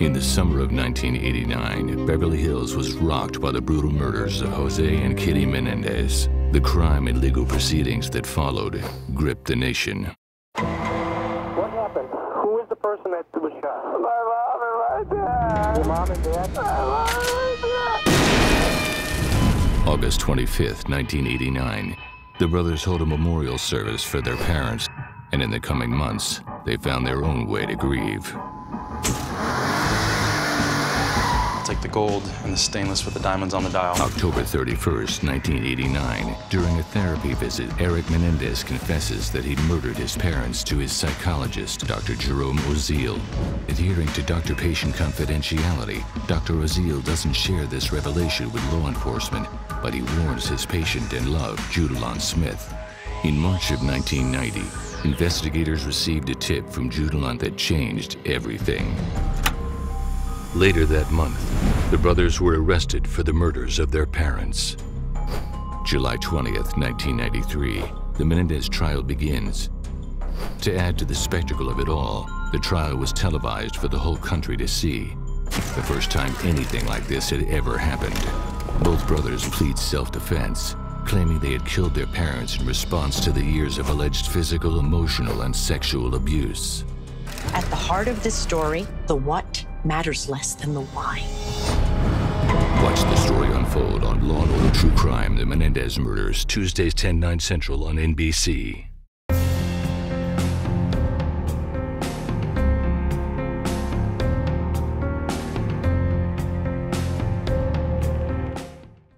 In the summer of 1989, Beverly Hills was rocked by the brutal murders of Jose and Kitty Menendez. The crime and legal proceedings that followed gripped the nation. What happened? Who is the person that was shot? My mom and my dad. Your mom and dad? My mom and dad. August 25th, 1989. The brothers hold a memorial service for their parents, and in the coming months, they found their own way to grieve. Gold and the stainless with the diamonds on the dial. October 31st, 1989. During a therapy visit, Eric Menendez confesses that he'd murdered his parents to his psychologist, Dr. Jerome Oziel. Adhering to doctor-patient confidentiality, Dr. Oziel doesn't share this revelation with law enforcement, but he warns his patient and love, Judalon Smyth. In March of 1990, investigators received a tip from Judalon that changed everything. Later that month, the brothers were arrested for the murders of their parents. July 20th, 1993, the Menendez trial begins. To add to the spectacle of it all, the trial was televised for the whole country to see. The first time anything like this had ever happened. Both brothers plead self-defense, claiming they had killed their parents in response to the years of alleged physical, emotional, and sexual abuse. At the heart of this story, the what matters less than the why. On Law & Order True Crime, The Menendez Murders, Tuesdays 10, 9 central on NBC.